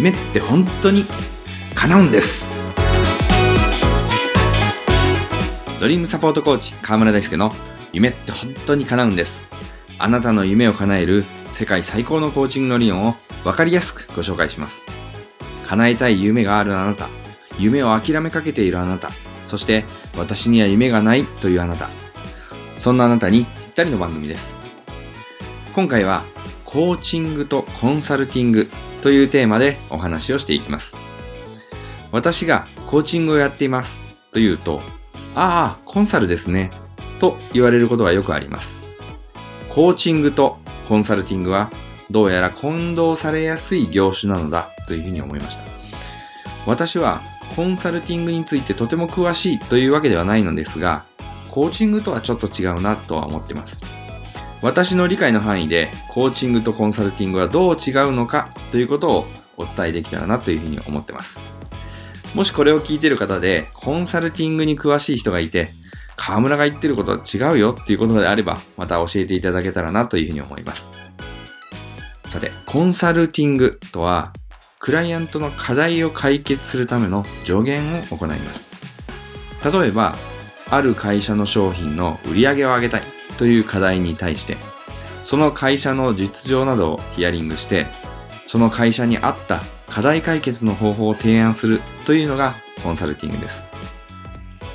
夢って本当に叶うんです。ドリームサポートコーチ河村大輔の夢って本当に叶うんです。あなたの夢を叶える世界最高のコーチングの理論を分かりやすくご紹介します。叶えたい夢があるあなた。夢を諦めかけているあなた。そして私には夢がないというあなた。そんなあなたにぴったりの番組です。今回はコーチングとコンサルティングというテーマでお話をしていきます。私がコーチングをやっていますというと、ああ、コンサルですね、と言われることがよくあります。コーチングとコンサルティングはどうやら混同されやすい業種なのだというふうに思いました。私はコンサルティングについてとても詳しいというわけではないのですが、コーチングとはちょっと違うなとは思ってます。私の理解の範囲でコーチングとコンサルティングはどう違うのかということをお伝えできたらなというふうに思ってます。もしこれを聞いている方でコンサルティングに詳しい人がいて河村が言ってることは違うよっていうことであればまた教えていただけたらなというふうに思います。さて、コンサルティングとはクライアントの課題を解決するための助言を行います。例えば、ある会社の商品の売り上げを上げたいという課題に対して、その会社の実情などをヒアリングして、その会社に合った課題解決の方法を提案するというのがコンサルティングです。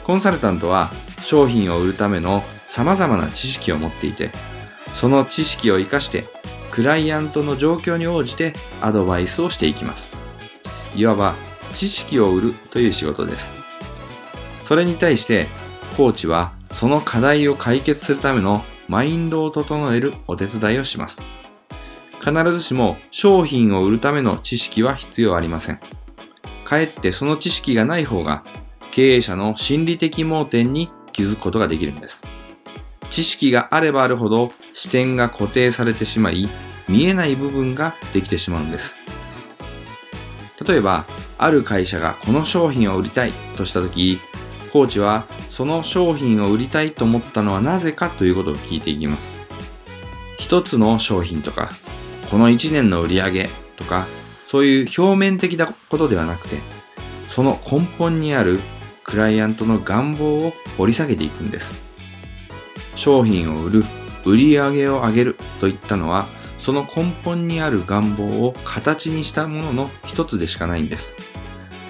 コンサルタントは商品を売るための様々な知識を持っていて、その知識を活かしてクライアントの状況に応じてアドバイスをしていきます。いわば知識を売るという仕事です。それに対してコーチはその課題を解決するためのマインドを整えるお手伝いをします。必ずしも商品を売るための知識は必要ありません。かえってその知識がない方が経営者の心理的盲点に気づくことができるんです。知識があればあるほど視点が固定されてしまい見えない部分ができてしまうんです。例えば、ある会社がこの商品を売りたいとしたとき、コーチはその商品を売りたいと思ったのはなぜかということを聞いていきます。一つの商品とか、この一年の売り上げとか、そういう表面的なことではなくて、その根本にあるクライアントの願望を掘り下げていくんです。商品を売る、売り上げを上げるといったのは、その根本にある願望を形にしたものの一つでしかないんです。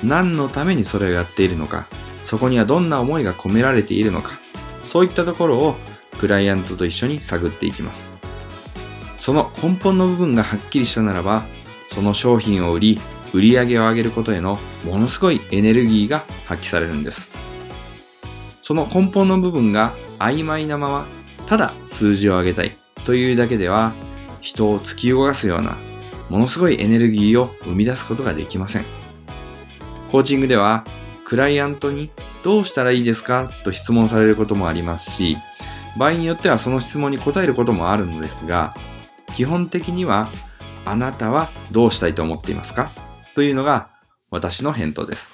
何のためにそれをやっているのか、そこにはどんな思いが込められているのか、そういったところをクライアントと一緒に探っていきます。その根本の部分がはっきりしたならば、その商品を売り、売り上げを上げることへのものすごいエネルギーが発揮されるんです。その根本の部分が曖昧なまま、ただ数字を上げたいというだけでは、人を突き動かすような、ものすごいエネルギーを生み出すことができません。コーチングでは、クライアントにどうしたらいいですか？と質問されることもありますし、場合によってはその質問に答えることもあるのですが、基本的には、あなたはどうしたいと思っていますか？というのが私の返答です。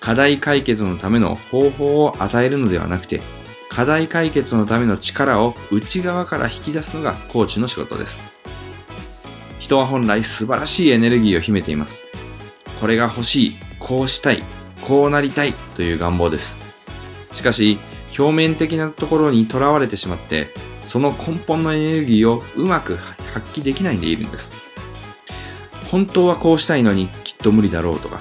課題解決のための方法を与えるのではなくて、課題解決のための力を内側から引き出すのがコーチの仕事です。人は本来素晴らしいエネルギーを秘めています。これが欲しい、こうしたい、こうなりたいという願望です。しかし、表面的なところにとらわれてしまって、その根本のエネルギーをうまく発揮できないんでいるんです。本当はこうしたいのにきっと無理だろうとか、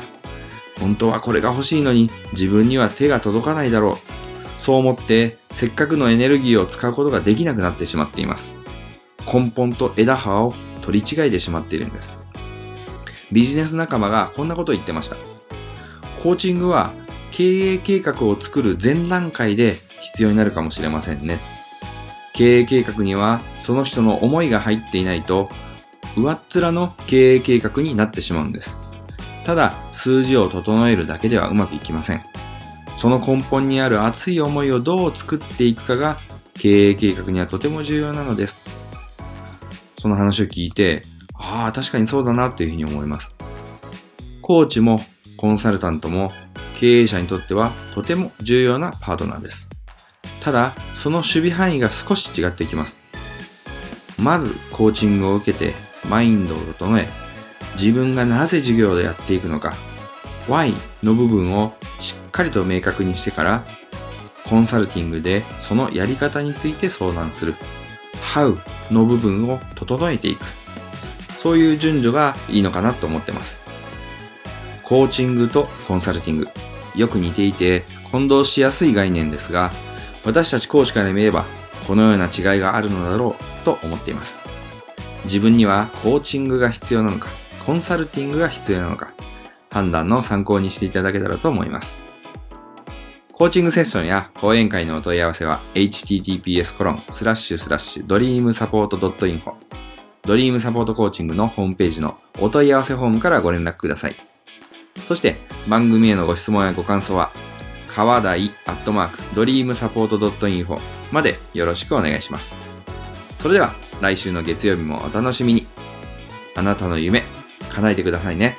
本当はこれが欲しいのに自分には手が届かないだろう。そう思ってせっかくのエネルギーを使うことができなくなってしまっています。根本と枝葉を取り違えてしまっているんです。ビジネス仲間がこんなことを言ってました。コーチングは経営計画を作る前段階で必要になるかもしれませんね。経営計画にはその人の思いが入っていないと上っ面の経営計画になってしまうんです。ただ数字を整えるだけではうまくいきません。その根本にある熱い思いをどう作っていくかが経営計画にはとても重要なのです。その話を聞いて、ああ、確かにそうだなというふうに思います。コーチもコンサルタントも経営者にとってはとても重要なパートナーです。ただ、その守備範囲が少し違ってきます。まず、コーチングを受けて、マインドを整え、自分がなぜ授業でやっていくのか、why の部分をしっかりと明確にしてから、コンサルティングでそのやり方について相談する。how の部分を整えていく。そういう順序がいいのかなと思ってます。コーチングとコンサルティング。よく似ていて混同しやすい概念ですが、私たち講師から見れば、このような違いがあるのだろうと思っています。自分にはコーチングが必要なのか、コンサルティングが必要なのか、判断の参考にしていただけたらと思います。コーチングセッションや講演会のお問い合わせは https コロンスラッシュスラッシュドリームサポート .info ドリームサポートコーチングのホームページのお問い合わせフォームからご連絡ください。そして番組へのご質問やご感想は川台アットマークドリームサポートドットインフォまでよろしくお願いします。それでは来週の月曜日もお楽しみに。あなたの夢叶えてくださいね。